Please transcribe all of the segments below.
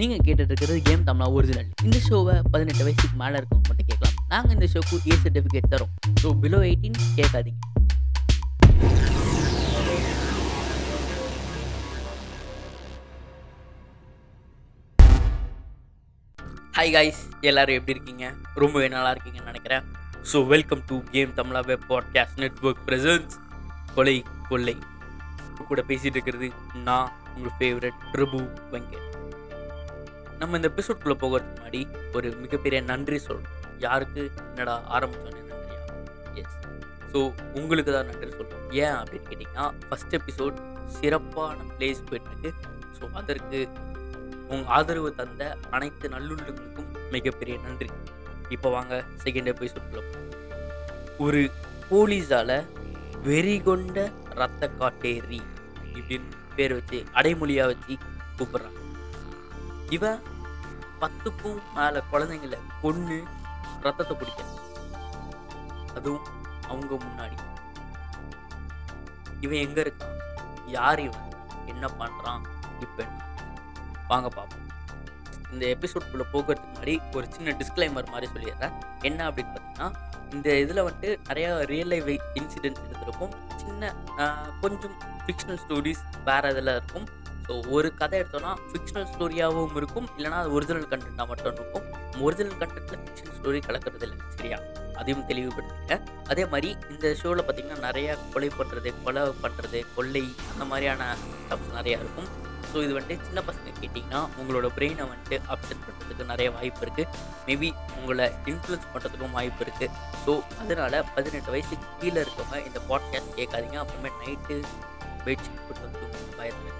நீங்கள் கேட்டுட்டு இருக்கிறது கேம் தமிழா ஒரிஜினல் இந்த ஷோவை பதினெட்டு வயசுக்கு மேலே இருக்கவங்க மட்டும் கேட்கலாம். நாங்கள் இந்த ஷோக்கு ஏ சர்டிஃபிகேட் தரோம். ஸோ பிலோ எயிட்டீன் கேட்காதீங்க. ஹாய் காய்ஸ் எல்லாரும் எப்படி இருக்கீங்க? ரொம்பவே நல்லா இருக்கீங்கன்னு நினைக்கிறேன். So welcome to Game Tamizha web podcast network presents கொலை கொள்ளை. கூட பேசிகிட்டு இருக்கிறது நான் உங்கள் ஃபேவரட் பிரபு வெங்கட். நம்ம இந்த எபிசோட்குள்ளே போகிறதுக்கு முன்னாடி ஒரு மிகப்பெரிய நன்றி சொல்லணும். யாருக்கு என்னடா ஆரம்பித்தோன்னே நன்றியா? எஸ் ஸோ உங்களுக்கு தான் நன்றி சொல்லணும். ஏன் அப்படின்னு கேட்டிங்கன்னா ஃபஸ்ட் எபிசோட் சிறப்பான பிளேஸ் போயிட்டுருக்கு. ஸோ அதற்கு உங்கள் ஆதரவு தந்த அனைத்து நல்லுள்ளங்களுக்கும் மிகப்பெரிய நன்றி. இப்போ வாங்க செகண்ட் எபிசோட்குள்ள ஒரு போலீஸால் வெறி கொண்ட ரத்த காட்டேரி இப்படின்னு பேர் வச்சு அடைமொழியாக வச்சு கூப்பிடுறாங்க இவன் பத்துக்கும் மேலே குழந்தைங்கள கொன்று ரத்தத்தை குடிக்க அதுவும் அவங்க முன்னாடி. இவன் எங்க இருக்கான்? யார் இவன்? என்ன பண்றான்? இப்போ வாங்க பார்ப்போம் இந்த எபிசோட்குள்ளே போகிறதுக்கு முன்னாடி ஒரு சின்ன டிஸ்க்ளைமர் மாதிரி சொல்லிடுறேன். என்ன அப்படின்னு பார்த்தீங்கன்னா இந்த இதில் வந்துட்டு நிறையா ரியல் லைஃப் இன்சிடென்ட்ஸ் எடுத்திருக்கும் சின்ன கொஞ்சம் ஃபிக்ஷனல் ஸ்டோரிஸ் வேறு இதில் இருக்கும். ஸோ ஒரு கதை எடுத்தோம்னா ஃபிக்ஷனல் ஸ்டோரியாகவும் இருக்கும். இல்லைனா அது ஒரிஜினல் கண்டென்ட்டாக மட்டும் இருக்கும். ஒரிஜினல் கண்டென்ட்டில் ஃபிக்ஷன் ஸ்டோரி கலக்கிறது இல்லை சரியா? அதையும் தெளிவுபடுத்திக்கிறேன் அதே மாதிரி இந்த ஷோவில் பார்த்தீங்கன்னா நிறையா கொலை பண்ணுறது கொலை பண்ணுறது கொள்ளை அந்த மாதிரியான ஸ்டப்ஸ் நிறையா இருக்கும். ஸோ இது வந்துட்டு சின்ன பசங்க கேட்டிங்கன்னா உங்களோட பிரெயினை வந்துட்டு அப்செட் பண்ணுறதுக்கு நிறைய வாய்ப்பு இருக்குது மேபி உங்களை இன்ஃப்ளூன்ஸ் பண்ணுறதுக்கும் வாய்ப்பு இருக்குது ஸோ அதனால் பதினெட்டு வயசுக்கு கீழே இருக்கவங்க இந்த பாட்காஸ்ட் கேட்காதீங்க. அப்புறமே நைட்டு பெட்ஷீட் போட்டு வந்து பயத்தில்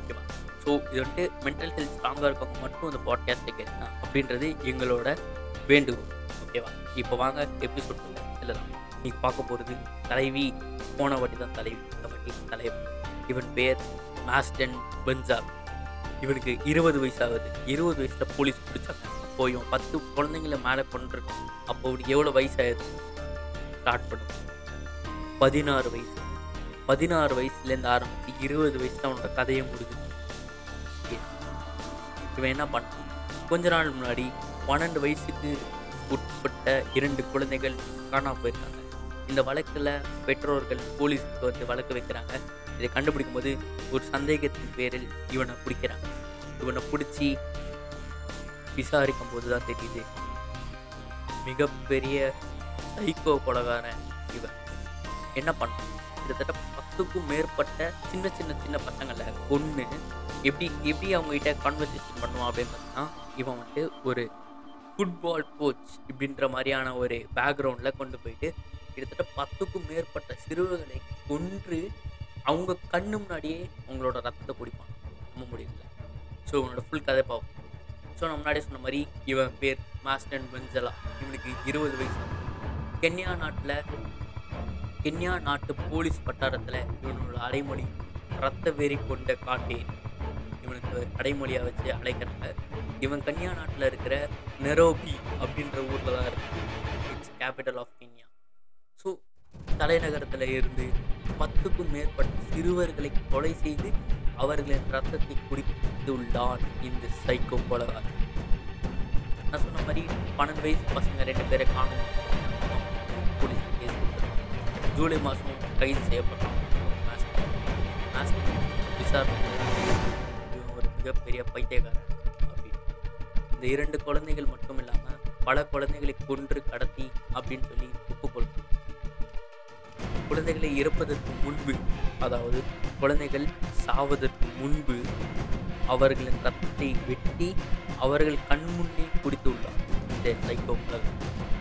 ஓகேவா ஸோ இது வந்துட்டு மென்டல் ஹெல்த் ஸ்ட்ராங்காக இருக்கவங்க மட்டும் இந்த பாட்காஸ்ட்டை கேட்குங்க அப்படின்றது எங்களோட வேண்டுகோள். ஓகேவா இப்போ வாங்க எபிசோட் இல்லை தான் நீ பார்க்க போகிறது தலைவி. போன வாட்டி தான் தலைவி. இந்த வாட்டி தலைவர் இவன் பேர் மாஸ்டன் பென்சா இவனுக்கு இருபது வயசாகுது இருபது வயசில் போலீஸ் பிடிச்சாங்க அப்போ இவன் பத்து குழந்தைங்கள மேலே கொண்டிருக்கும் அப்போ அவனுக்கு எவ்வளோ வயசாகுது ஸ்டார்ட் பண்ணும். பதினாறு வயசு. பதினாறு வயசுலேருந்து ஆரம்பித்து இருபது வயசில் அவனோட கதையை முடிஞ்சுது இவன் என்ன பண்ணான் கொஞ்ச நாள் முன்னாடி பன்னெண்டு வயசுக்கு உட்பட்ட இரண்டு குழந்தைகள் காணாமல் போயிருக்காங்க. இந்த வழக்கில் பெற்றோர்கள் போலீஸுக்கு வந்து வழக்கு வைக்கிறாங்க. இதை கண்டுபிடிக்கும் போது ஒரு சந்தேகத்தின் பேரில் இவனை பிடிக்கிறான். இவனை பிடிச்சி விசாரிக்கும் போது தான் தெரியுது. மிகப்பெரிய சைக்கோ கொலகாரன் இவன். என்ன பண்ணான் கிட்டத்தட்ட பத்துக்கும் மேற்பட்ட சின்ன சின்ன சின்ன பசங்களை கொன்று எப்படி எப்படி அவங்ககிட்ட கான்வர்சேஷன் பண்ணுவான் அப்படின்னு பார்த்தீங்கன்னா இவன் வந்துட்டு ஒரு ஃபுட்பால் கோச் இப்படின்ற மாதிரியான ஒரு பேக்ரவுண்டில் கொண்டு போயிட்டு கிட்டத்தட்ட பத்துக்கும் மேற்பட்ட சிறுவர்களை கொன்று அவங்க கண்ணு முன்னாடியே அவங்களோட ரத்தத்தை குடிப்பான் நம்ப முடியல. ஸோ இவனோட ஃபுல் கதை பார்ப்போம் ஸோ நான் முன்னாடியே சொன்ன மாதிரி இவன் பேர் மாஸ்டன் பெஞ்சலா இவனுக்கு இருபது வயசு. கென்யா நாட்டில் கென்யா நாட்டு போலீஸ் வட்டாரத்தில் இவனோட அடைமொழி ரத்த வெறி கொண்ட காட்டே இவனுக்கு அடைமொழியாக வச்சு அழைக்கிறாங்க. இவன் கன்யா நாட்டில் இருக்கிற நெரோபி அப்படின்ற ஊரில் தான் இருக்கு. It's capital of Kenya so தலைநகரத்தில் இருந்து பத்துக்கும் மேற்பட்ட சிறுவர்களை கொலை செய்து அவர்களின் ரத்தத்தை குடித்துள்ளான் இந்த சைக்கோ கொலகாரன் நான் சொன்ன மாதிரி பன்னெண்டு வயசு பசங்க ரெண்டு பேரை காணும். போலீஸ் கேஸ் கொடுத்துருக்காங்க. ஜூலை மாதம் கைது செய்யப்பட்டான் விசாரணை. ஒரு மிகப்பெரிய பைத்தியக்காரன் அப்படின்னு. இந்த இரண்டு குழந்தைகள் மட்டும் இல்லாமல் பல குழந்தைகளை கொன்று கடத்தி அப்படின்னு சொல்லி குழந்தைகளை இறப்பதற்கு முன்பு அதாவது குழந்தைகள் சாவதற்கு முன்பு அவர்களின் ரத்தத்தை வெட்டி அவர்கள் கண் முன்னே குடித்துள்ளார் இந்த சைக்கோ உலகம்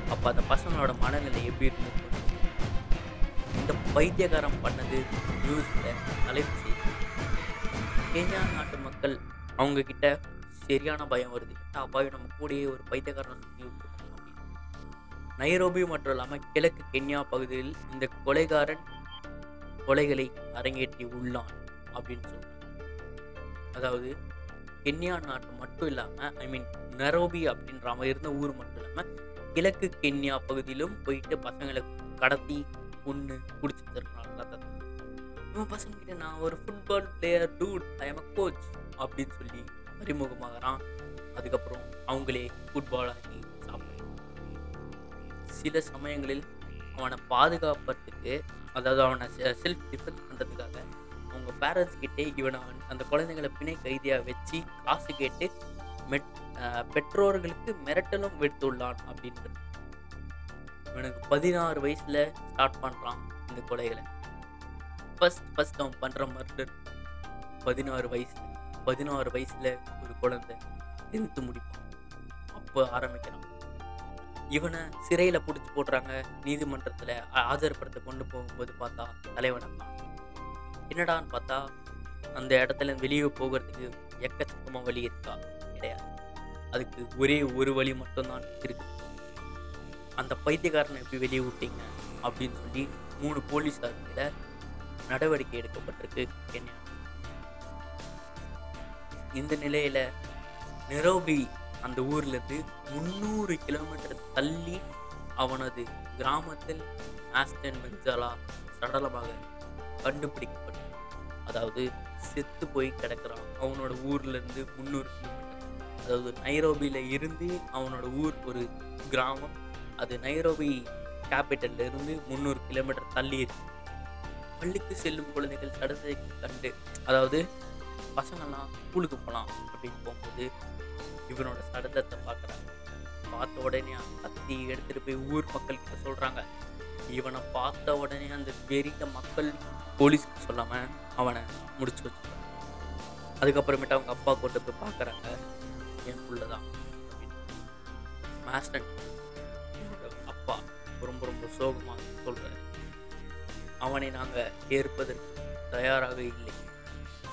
அப்போ அந்த பசங்களோட மனநிலை எப்படி இருந்தது இந்த பைத்தியகாரம் பண்ணது நியூஸில் தலைப்பு செய்தி. கென்யா நாட்டு மக்கள் அவங்கக்கிட்ட சரியான பயம் வருது. அப்பாவி நம்ம கூடயே ஒரு பைத்தியக்காரனை சுற்றி நைரோபி மட்டும் இல்லாமல் கிழக்கு கென்யா பகுதியில் இந்த கொலைகாரன் கொலைகளை அரங்கேற்றி உள்ளான் அப்படின்னு சொல்றாங்க. அதாவது கென்யா நாட்டு மட்டும் இல்லாமல் ஐ மீன் நரோபி அப்படின்ற அவன் இருந்த ஊர் மட்டும் இல்லாமல் கிழக்கு கென்யா பகுதியிலும் போயிட்டு பசங்களை கடத்தி பொண்ணு குடிச்சு வச்சிருக்கான் இவன் பசங்கிட்ட நான் ஒரு football player dude I am a coach அப்படின்னு சொல்லி அறிமுகமாகறான். அதுக்கப்புறம் அவங்களே ஃபுட்பால் ஆகி சில சமயங்களில் அவனை பாதுகாப்பதுக்கு அதாவது அவனை செல்ஃப் டிஃபென்ஸ் பண்ணுறதுக்காக அவங்க பேரண்ட்ஸ் கிட்டே இவனை அந்த குழந்தைங்களை பிணை கைதியாக வச்சு காசு கேட்டு மெட் பெற்றோர்களுக்கு மிரட்டலும் விடுத்துள்ளான் அப்படின்றது. இவனுக்கு பதினாறு வயசில் ஸ்டார்ட் பண்ணுறான் இந்த கொலைகளை. ஃபஸ்ட் ஃபஸ்ட் அவன் பண்ணுற மர்டர் பதினாறு வயசில் பதினாறு வயசில் ஒரு குழந்தை டென்த்து முடிப்பான். அப்போ ஆரம்பிக்கிறான். இவனை சிறையில் பிடிச்சி போடுறாங்க நீதிமன்றத்தில் ஆஜர்படுத்த கொண்டு போகும்போது பார்த்தா தலைவனை தான் என்னடான்னு பார்த்தா அந்த இடத்துல வெளியே போகிறதுக்கு எக்கச்சக்கமாக வழி இருக்கா? கிடையாது. அதுக்கு ஒரே ஒரு வழி மட்டும்தான் இருக்கு. அந்த பைத்தியக்காரனை எப்படி வெளியே விட்டீங்க? அப்படின்னு சொல்லி மூணு போலீஸார் மேல நடவடிக்கை எடுக்கப்பட்டிருக்கு கென்யா. இந்த நிலையில நிரோபி அந்த ஊர்லேருந்து முந்நூறு கிலோமீட்டர் தள்ளி அவனது கிராமத்தில் ஆஸ்டன் மென்சாலா சடலமாக கண்டுபிடிக்கப்பட்டது. அதாவது செத்து போய் கிடக்குறான். அவனோட ஊர்லேருந்து முந்நூறு கிலோமீட்டர் அதாவது நைரோபியில் இருந்து அவனோட ஊர் ஒரு கிராமம். அது நைரோபி கேபிட்டல்ல இருந்து முந்நூறு கிலோமீட்டர் தள்ளி இருக்கு. பள்ளிக்கு செல்லும் குழந்தைகள் சடலத்தை கண்டு அதாவது பசங்கள்லாம் ஸ்கூலுக்கு போகலாம் அப்படின்னு போகும்போது இவனோட சடலத்தை பார்க்குறாங்க. பார்த்த உடனே கத்தி எடுத்துட்டு போய் ஊர் மக்கள்கிட்ட சொல்கிறாங்க இவனை பார்த்த உடனே அந்த வெறித்த மக்கள் போலீஸ்க்கு சொல்லாமல் அவனை முடிச்சு வச்சு அதுக்கப்புறமேட்டு அவங்க அப்பா கொண்டு போய் பார்க்குறாங்க. என் புள்ள தான் மாஸ்டன் என்னோட அப்பா ரொம்ப ரொம்ப சோகமாக சொல்கிறார் அவனை நாங்கள் ஏற்பதற்கு தயாராக இல்லை.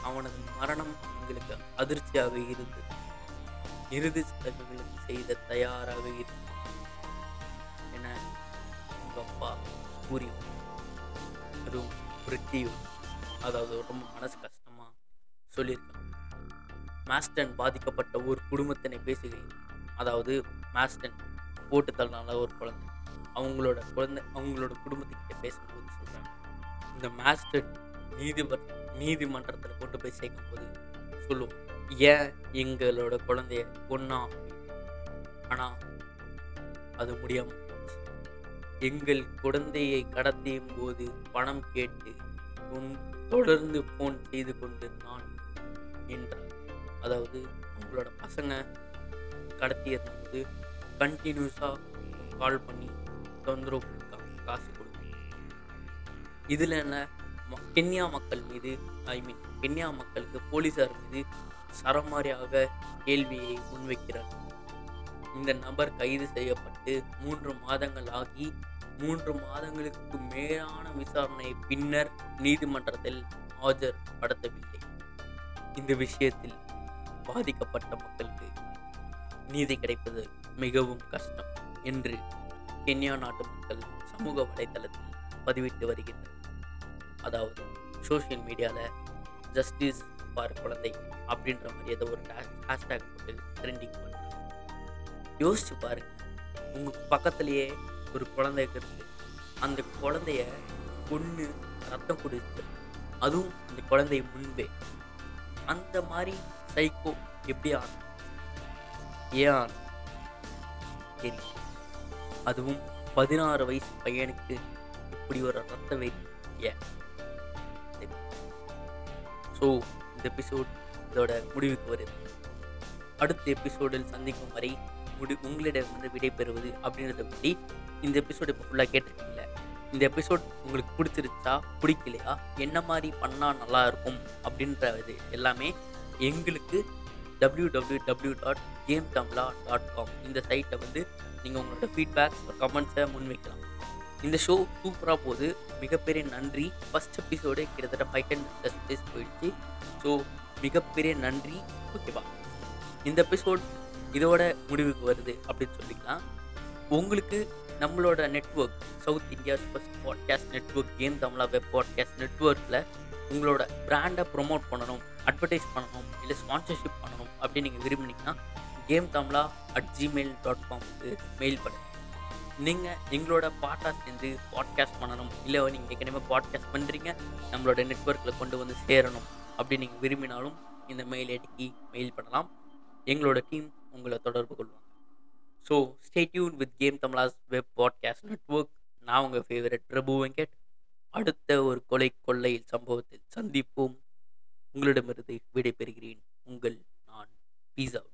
அவனது மரணம் எங்களுக்கு அதிர்ச்சியாக இருந்தது. இறுதி சடங்குகளுக்கு செய்த தயாராக இருந்தது என உங்க அப்பா கூறி அதுவும் பிரித்தியும் அதாவது ரொம்ப மனசு கஷ்டமாக சொல்லியிருக்காங்க. மாஸ்டன் பாதிக்கப்பட்ட ஒரு குடும்பத்தினை பேசுகையில் அதாவது மாஸ்டன் போட்டு ஒரு குழந்தை அவங்களோட குழந்தை அவங்களோட குடும்பத்துக்கிட்ட பேசும்போது சொல்கிறாங்க இந்த மாஸ்டர் நீதிப நீதிமன்றத்தில் கொண்டு போய் சேர்க்கும்போது சொல்லுவோம் ஏன் எங்களோட குழந்தைய ஒன்றா ஆனால் அது முடியாமல் எங்கள் குழந்தையை கடத்தியும் போது பணம் கேட்டு உன் தொடர்ந்து ஃபோன் செய்து கொண்டிருந்தான் என்றார் அதாவது உங்களோட பசங்க கடத்தியிருந்தபோது கண்டினியூஸாக கால் பண்ணி தொந்தரவு கொடுக்காங்க காசு கொடுக்க இதில் என்ன? ம- கென்யா மக்கள் மீது ஐ மீன் கென்யா மக்களுக்கு போலீஸார் மீது சரமாரியாக கேள்வியை முன்வைக்கிறார். இந்த நபர் கைது செய்யப்பட்டு மூன்று மாதங்கள் ஆகி மூன்று மாதங்களுக்கு மேலான விசாரணை பின்னர் நீதிமன்றத்தில் ஆஜர்படுத்தவில்லை இந்த விஷயத்தில் பாதிக்கப்பட்ட மக்களுக்கு நீதி கிடைப்பது மிகவும் கஷ்டம் என்று கென்யா நாட்டு மக்கள் சமூக வலைதளத்தில் பதிவிட்டு வருகின்றனர். அதாவது சோஷியல் மீடியாவில் ஜஸ்டிஸ் ஃபார் குழந்தை அப்படின்ற மாதிரி ஏதோ ஒரு ஹேஷ்டேக் போட்டு ட்ரெண்டிங் பண்ணுறாங்க யோசிச்சு பாருங்க. உங்கள் பக்கத்துலேயே ஒரு குழந்தை இருக்குது. அந்த குழந்தைய பொண்ணு ரத்தம் குடிச்சு அதுவும் அந்த குழந்தை முன்பே. அந்த மாதிரி சைக்கோ எப்படி ஆனும் ஏன் ஆனும் தெரியும் அதுவும் பதினாறு வயசு பையனுக்கு இப்படி ஒரு ரத்த வெறி ஏன் ஸோ இந்த எபிசோட் இதோட முடிவுக்கு வருது. அடுத்த எபிசோடில் சந்திக்கும் வரை முடி உங்களிடமிருந்து விடைபெறுவது அப்படின்றத பற்றி இந்த எபிசோடு இப்போ ஃபுல்லாக கேட்டிருக்கீங்கள இந்த எபிசோட் உங்களுக்கு பிடிச்சிருச்சா பிடிக்கலையா என்ன மாதிரி பண்ணால் நல்லா இருக்கும் அப்படின்றது எல்லாமே எங்களுக்கு W W W dot Game Tamizha dot com இந்த சைட்டை வந்து நீங்கள் உங்களோட ஃபீட்பேக்ஸ் கமெண்ட்ஸை முன்வைக்கலாம். இந்த ஷோ சூப்பராக போகுது. மிகப்பெரிய நன்றி. ஃபஸ்ட் எபிசோடு கிட்டத்தட்ட ஃபைவ் ஹண்ட்ரட் டேஸ் போயிடுச்சு. ஸோ மிகப்பெரிய நன்றி. ஓகேவா இந்த எபிசோட் இதோட முடிவுக்கு வருது அப்படின்னு சொல்லிக்கலாம். உங்களுக்கு நம்மளோட network South India's first podcast network Game Tamizha web podcast நெட்வொர்க்கில் உங்களோட பிராண்டை ப்ரொமோட் பண்ணணும் அட்வர்டைஸ் பண்ணணும் இல்லை ஸ்பான்சர்ஷிப் பண்ணணும் அப்படின்னு நீங்கள் விரும்புனீங்கன்னா Game Tamizha at Gmail dot காம்க்கு mail பண்ணுங்கள் நீங்கள் எங்களோட பாட்டாக சேர்ந்து பாட்காஸ்ட் பண்ணணும். இல்லை நீங்கள் ஏற்கனவே பாட்காஸ்ட் பண்ணுறீங்க நம்மளோட நெட்ஒர்க்கில் கொண்டு வந்து சேரணும் அப்படி நீங்கள் விரும்பினாலும் இந்த மெயில் ஐடிக்கு மெயில் பண்ணலாம். எங்களோட டீம் உங்களை தொடர்பு கொள்வாங்க. So stay tuned with Game Tamizha's web podcast network நான் உங்கள் ஃபேவரட் பிரபு வெங்கட். அடுத்த ஒரு கொலை கொள்ளை சம்பவத்தில் சந்திப்போம். உங்களிடமிருந்து விடைபெறுகிறேன். உங்கள் நான். Peace out